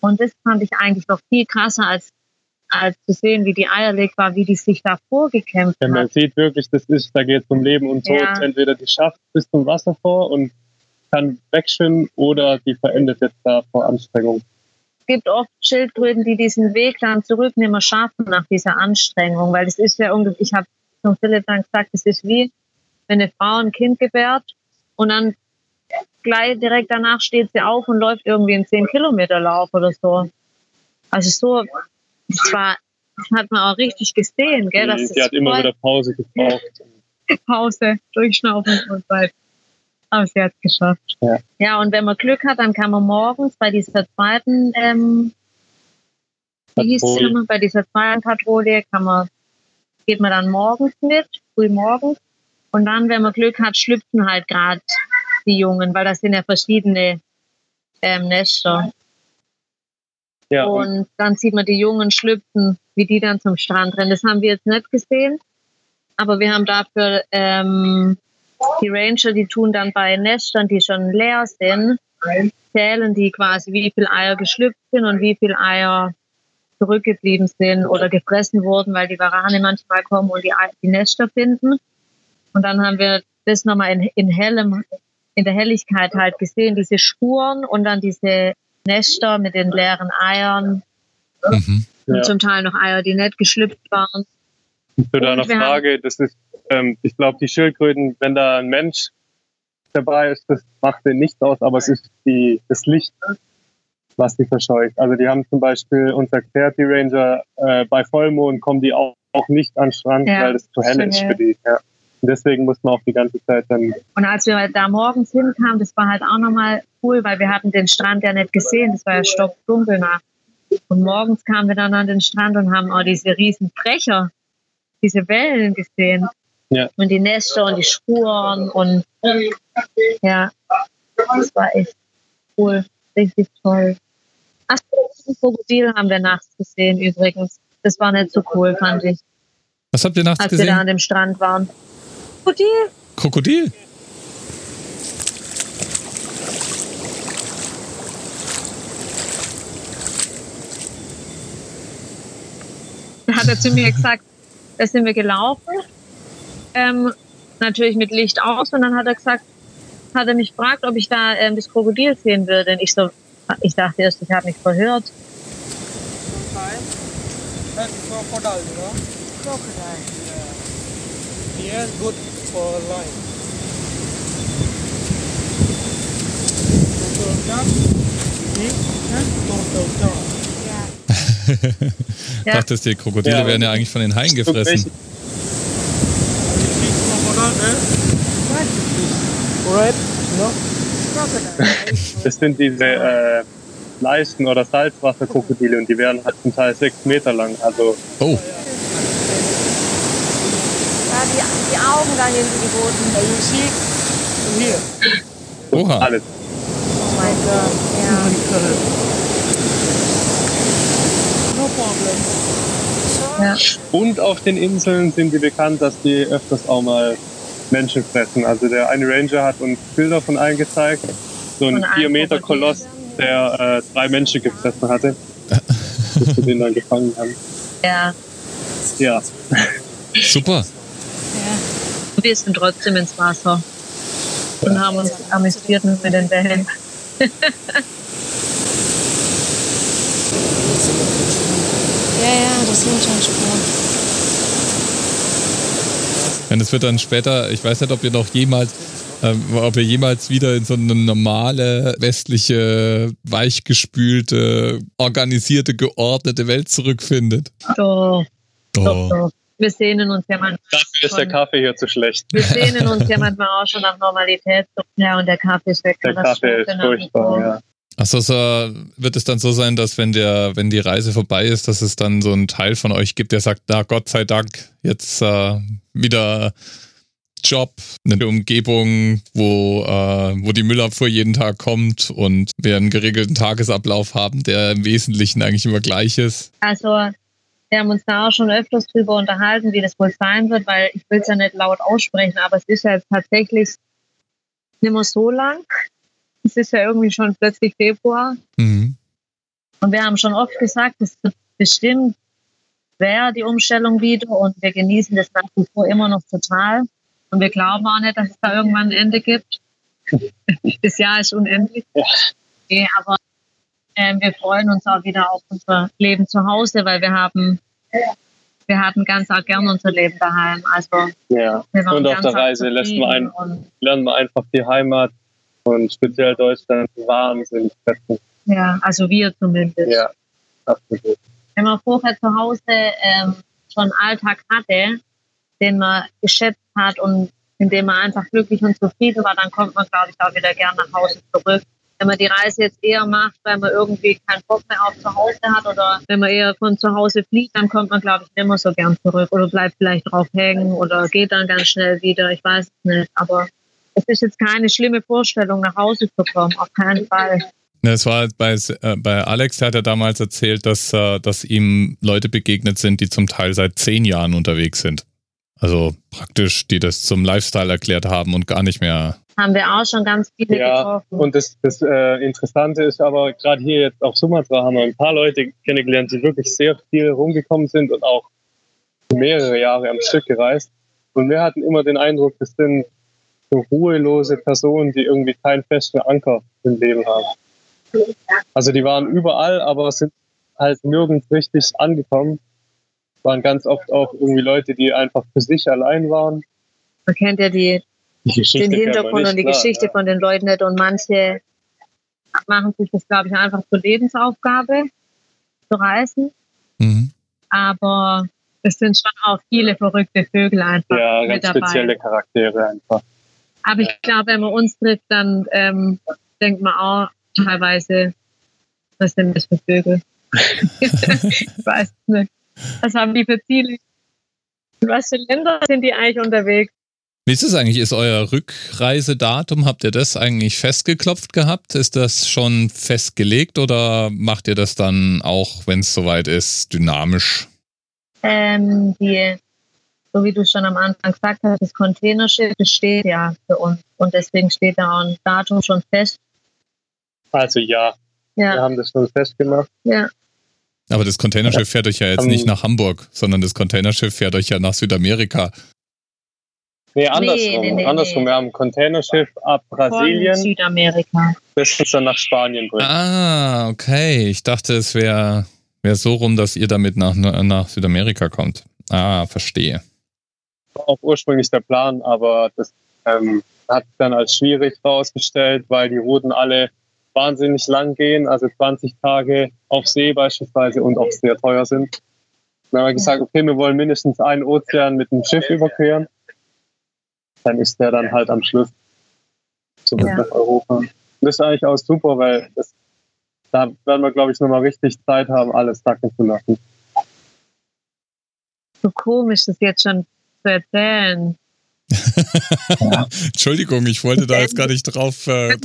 Und das fand ich eigentlich noch viel krasser als, als zu sehen, wie die Eier legt war, wie die sich da vorgekämpft Ja, man hat. sieht wirklich, das ist, da geht es um Leben und Tod. Ja. Entweder die schafft bis zum Wasser vor und kann wegschwimmen oder die verendet jetzt da vor Anstrengung. Es gibt oft Schildkröten, die diesen Weg dann zurück nicht mehr schaffen nach dieser Anstrengung, weil das ist ja ungefähr, ich habe zum Philipp dann gesagt, es ist wie, wenn eine Frau ein Kind gebärt und dann gleich direkt danach steht sie auf und läuft irgendwie einen 10 Kilometer Lauf oder so. Also so, das war, das hat man auch richtig gesehen, gell? Die, die hat immer wieder Pause gebraucht. Pause, durchschnaufen und so. Aber sie hat es geschafft. Ja. ja, und wenn man Glück hat, dann kann man morgens bei dieser zweiten, ähm, wie hieß es immer, bei dieser zweiten Patrouille kann man, geht man dann morgens mit, früh morgens. Und dann, wenn man Glück hat, schlüpfen halt gerade die Jungen, weil das sind ja verschiedene ähm, Nester. Ja, und dann sieht man die Jungen schlüpfen, wie die dann zum Strand rennen. Das haben wir jetzt nicht gesehen, aber wir haben dafür ähm, die Ranger, die tun dann bei Nestern, die schon leer sind, zählen die quasi, wie viele Eier geschlüpft sind und wie viele Eier zurückgeblieben sind oder gefressen wurden, weil die Warane manchmal kommen und die, die Nester finden. Und dann haben wir das nochmal in, in hellem, in der Helligkeit halt gesehen, diese Spuren und dann diese Nester mit den leeren Eiern. Mhm. Und Ja. zum Teil noch Eier, die nicht geschlüpft waren. Zu deiner Frage, das ist, ähm, ich glaube, die Schildkröten, wenn da ein Mensch dabei ist, das macht denen nichts aus, aber es ist die, das Licht, was die verscheucht. Also die haben zum Beispiel unser Clarity Ranger, äh, bei Vollmond kommen die auch, auch nicht an den Strand, Ja, weil es zu hell ist für die. Ja. Und deswegen muss man auch die ganze Zeit dann, Und als wir da morgens hinkamen, das war halt auch nochmal cool, weil wir hatten den Strand ja nicht gesehen. Das war ja stockdunkel nach. Und morgens kamen wir dann an den Strand und haben auch diese riesen Brecher, diese Wellen gesehen. Ja. Und die Nester und die Spuren und ja, das war echt cool, richtig toll. Ach, ein Krokodil haben wir nachts gesehen übrigens. Das war nicht so cool, fand ich, Was habt ihr nachts als wir da gesehen? an dem Strand waren. Krokodil? Krokodil? Da hat er zu mir gesagt, da sind wir gelaufen, ähm, natürlich mit Licht aus und dann hat er gesagt, hat er mich gefragt, ob ich da ähm, das Krokodil sehen würde. Und ich so, ich dachte erst, ich habe mich verhört. Duck. Ja. Dachtest dir, Krokodile Ja. werden ja eigentlich von den Haien gefressen. Right? No? Das sind diese äh, Leisten- oder Salzwasserkrokodile und die werden halt zum Teil sechs Meter lang. Also Oh, Ja, die, die Augen da hinten, die roten. You see here. oha. alles. Oh mein Gott, ja. No problem. ja. Und auf den Inseln sind die bekannt, dass die öfters auch mal Menschen fressen. Also der eine Ranger hat uns Bilder von einem gezeigt. So ein Von einem 4 Meter. Koloss, der äh, drei Menschen gefressen hatte. bis wir den dann gefangen haben. ja. Ja, Super. Wir sind trotzdem ins Wasser und haben uns amüsiert mit den Wellen. Ja, ja, das sind schon Spuren. Und es wird dann später, ich weiß nicht, ob ihr noch jemals, ähm, ob ihr jemals wieder in so eine normale, westliche, weichgespülte, organisierte, geordnete Welt zurückfindet. Doch, doch, doch. Wir sehnen uns ja manchmal. dafür ist der Kaffee hier zu schlecht. Wir sehnen uns ja manchmal auch schon nach Normalität. Ja, und der Kaffee ist weg. Der Kaffee ist furchtbar, ja. Achso, so, wird es dann so sein, dass wenn der, wenn die Reise vorbei ist, dass es dann so einen Teil von euch gibt, der sagt, na Gott sei Dank, jetzt äh, wieder Job, eine Umgebung, wo, äh, wo die Müllabfuhr jeden Tag kommt und wir einen geregelten Tagesablauf haben, der im Wesentlichen eigentlich immer gleich ist. Also, wir haben uns da auch schon öfters drüber unterhalten, wie das wohl sein wird, weil ich will es ja nicht laut aussprechen, aber es ist ja jetzt tatsächlich nicht mehr so lang. Es ist ja irgendwie schon plötzlich Februar. Mhm. Und wir haben schon oft gesagt, es wird bestimmt schwer, die Umstellung wieder. Und wir genießen das nach wie vor immer noch total. Und wir glauben auch nicht, dass es da irgendwann ein Ende gibt. Das Jahr ist unendlich. Ja. Nee, aber ähm, wir freuen uns auch wieder auf unser Leben zu Hause, weil wir haben, wir hatten ganz auch gern unser Leben daheim. Also ja. wir waren Und auf ganz der Reise lässt man ein, lernt man einfach die Heimat Und speziell Deutschland wahnsinnig fetzen. Ja, also wir zumindest. Ja, absolut. Wenn man vorher zu Hause ähm, schon einen Alltag hatte, den man geschätzt hat und in dem man einfach glücklich und zufrieden war, dann kommt man, glaube ich, auch wieder gerne nach Hause zurück. Wenn man die Reise jetzt eher macht, weil man irgendwie keinen Bock mehr auf zu Hause hat oder wenn man eher von zu Hause fliegt, dann kommt man, glaube ich, nicht mehr so gern zurück oder bleibt vielleicht drauf hängen oder geht dann ganz schnell wieder. Ich weiß es nicht. Aber es ist jetzt keine schlimme Vorstellung, nach Hause zu kommen. Auf keinen Fall. Es war bei, äh, bei Alex, der hat er damals erzählt, dass, äh, dass ihm Leute begegnet sind, die zum Teil seit zehn Jahren unterwegs sind. Also praktisch, die das zum Lifestyle erklärt haben und gar nicht mehr. Haben wir auch schon ganz viele Ja, getroffen. und das, das äh, Interessante ist aber, gerade hier jetzt auf Sumatra haben wir ein paar Leute kennengelernt, die wirklich sehr viel rumgekommen sind und auch mehrere Jahre am Stück gereist. Und wir hatten immer den Eindruck, das sind so ruhelose Personen, die irgendwie keinen festen Anker im Leben haben. Also die waren überall, aber sind halt nirgends richtig angekommen. Waren ganz oft auch irgendwie Leute, die einfach für sich allein waren. Man kennt ja die, Die den Hintergrund und die klar, Geschichte ja. von den Leuten nicht und manche machen sich das, glaube ich, einfach zur Lebensaufgabe zu reisen. Mhm. Aber es sind schon auch viele verrückte Vögel einfach Ja, mit ganz dabei. spezielle Charaktere einfach. Aber ich glaube, wenn man uns trifft, dann ähm, denkt man auch teilweise, was sind das für Vögel? ich weiß nicht. Was haben die für Ziele? In was für Länder sind die eigentlich unterwegs? Wie ist es eigentlich? Ist euer Rückreisedatum, habt ihr das eigentlich festgeklopft gehabt? Ist das schon festgelegt oder macht ihr das dann auch, wenn es soweit ist, dynamisch? Ähm, die, so wie du schon am Anfang gesagt hast, das Containerschiff steht ja für uns. Und deswegen steht da auch ein Datum schon fest. Also ja, wir Ja, haben das schon festgemacht. ja. Aber das Containerschiff fährt euch ja jetzt Ähm, nicht nach Hamburg, sondern das Containerschiff fährt euch ja nach Südamerika. Nee, andersrum. nee, nee, andersrum. nee. Wir haben ein Containerschiff ab Von Brasilien, Südamerika. das uns dann nach Spanien bringt. Ah, okay. Ich dachte, es wäre wär so rum, dass ihr damit nach, nach Südamerika kommt. Ah, verstehe. War auch ursprünglich der Plan, aber das ähm, hat sich dann als schwierig herausgestellt, weil die Routen alle wahnsinnig lang gehen, also 20 Tage auf See beispielsweise und auch sehr teuer sind. Dann haben wir gesagt, okay, wir wollen mindestens einen Ozean mit dem Schiff überqueren. Dann ist der dann halt am Schluss zurück Ja. nach Europa. Das ist eigentlich auch super, weil das, da werden wir, glaube ich, nochmal richtig Zeit haben, alles sacken zu lassen. So komisch, das jetzt schon zu erzählen. Entschuldigung, ich wollte da jetzt gar nicht drauf. Äh,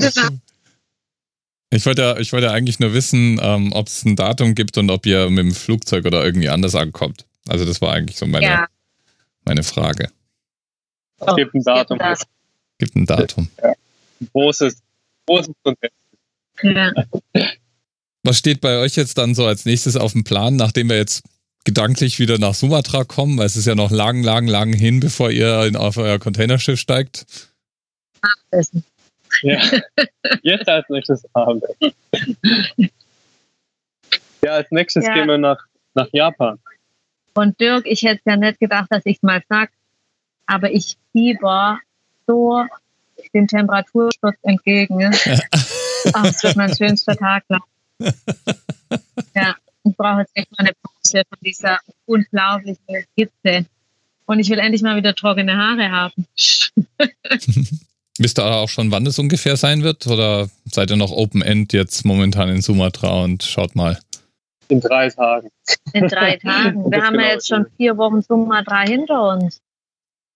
ich wollte, ich wollte eigentlich nur wissen, ähm, ob es ein Datum gibt und ob ihr mit dem Flugzeug oder irgendwie anders ankommt. Also das war eigentlich so meine, Ja, meine Frage. Es gibt ein Datum, da. es Gibt ein Datum. ist ein großes, großes Konzept. ja. Was steht bei euch jetzt dann so als nächstes auf dem Plan, nachdem wir jetzt gedanklich wieder nach Sumatra kommen, weil es ist ja noch lang, lang, lang hin, bevor ihr in, auf euer Containerschiff steigt? Essen. Ja, jetzt als nächstes Abend. Ja, als nächstes Ja. gehen wir nach, nach Japan. Und Dirk, ich hätte ja nicht gedacht, dass ich es mal sag, aber ich fieber so dem Temperatursturz entgegen. ne? Ach, es wird mein schönster Tag. glaub ich. Ja, ich brauche jetzt echt mal eine Pause von dieser unglaublichen Hitze. Und ich will endlich mal wieder trockene Haare haben. Wisst ihr auch schon, wann es ungefähr sein wird? Oder seid ihr noch Open End jetzt momentan in Sumatra und schaut mal? In drei Tagen. In drei Tagen. Wir haben ja genau jetzt schon vier Wochen Sumatra hinter uns.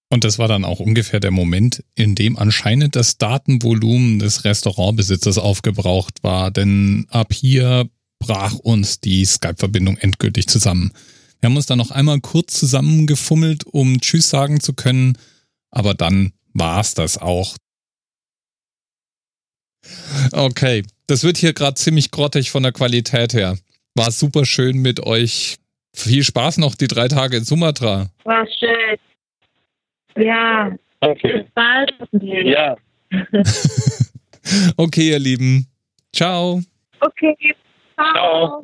Und das war dann auch ungefähr der Moment, in dem anscheinend das Datenvolumen des Restaurantbesitzers aufgebraucht war, denn ab hier brach uns die Skype-Verbindung endgültig zusammen. Wir haben uns dann noch einmal kurz zusammengefummelt, um Tschüss sagen zu können, aber dann war's das auch. Okay, das wird hier gerade ziemlich grottig von der Qualität her. War super schön mit euch. Viel Spaß noch die drei Tage in Sumatra. War schön. Ja, Okay. bis bald. Ja, Okay, ihr Lieben. Ciao. Okay. Ciao. Ciao.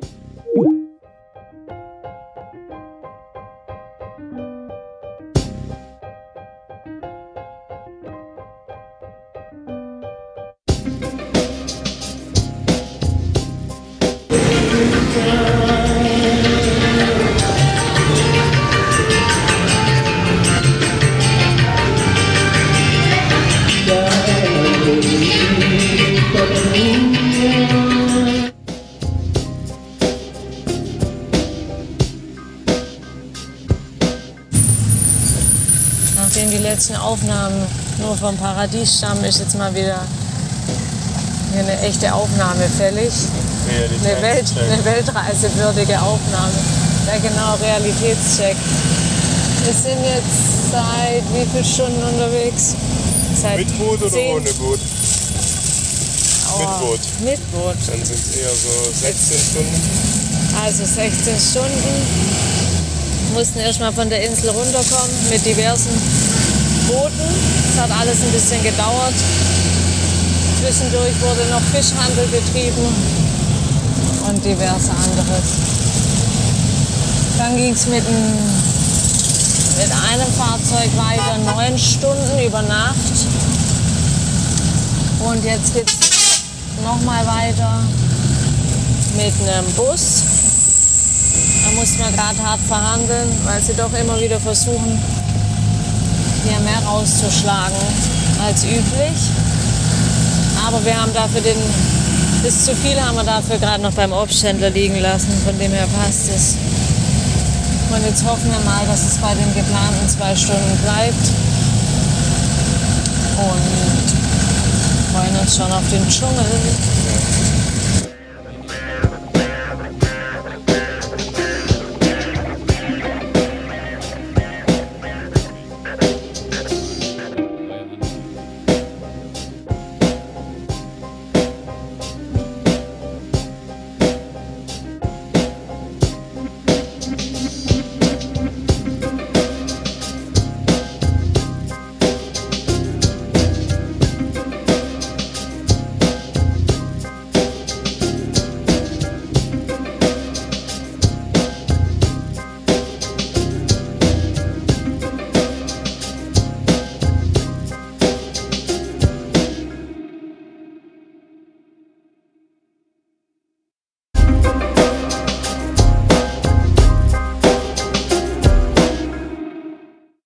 Thank you. Letzten Aufnahmen nur vom Paradies stammen, ist jetzt mal wieder hier eine echte Aufnahme fällig. Eine, Welt, eine weltreisewürdige Aufnahme. Ja genau, Realitätscheck. Wir sind jetzt seit wie vielen Stunden unterwegs? Seit Mit Boot oder zehn- ohne Boot? Oh, Mit Boot. Mit Boot. Dann sind es eher so 16 Stunden. Also 16 Stunden. Mussten erstmal von der Insel runterkommen mit diversen Booten. Es hat alles ein bisschen gedauert. Zwischendurch wurde noch Fischhandel betrieben und diverse anderes. Dann ging es mit, ein- mit einem Fahrzeug weiter neun Stunden über Nacht. Und jetzt geht es nochmal weiter mit einem Bus. Da mussten wir gerade hart verhandeln, weil sie doch immer wieder versuchen, hier mehr rauszuschlagen als üblich. Aber wir haben dafür den, das zu viel haben wir dafür gerade noch beim Obsthändler liegen lassen, von dem her passt es. Und jetzt hoffen wir mal, dass es bei den geplanten zwei Stunden bleibt. Und freuen uns schon auf den Dschungel.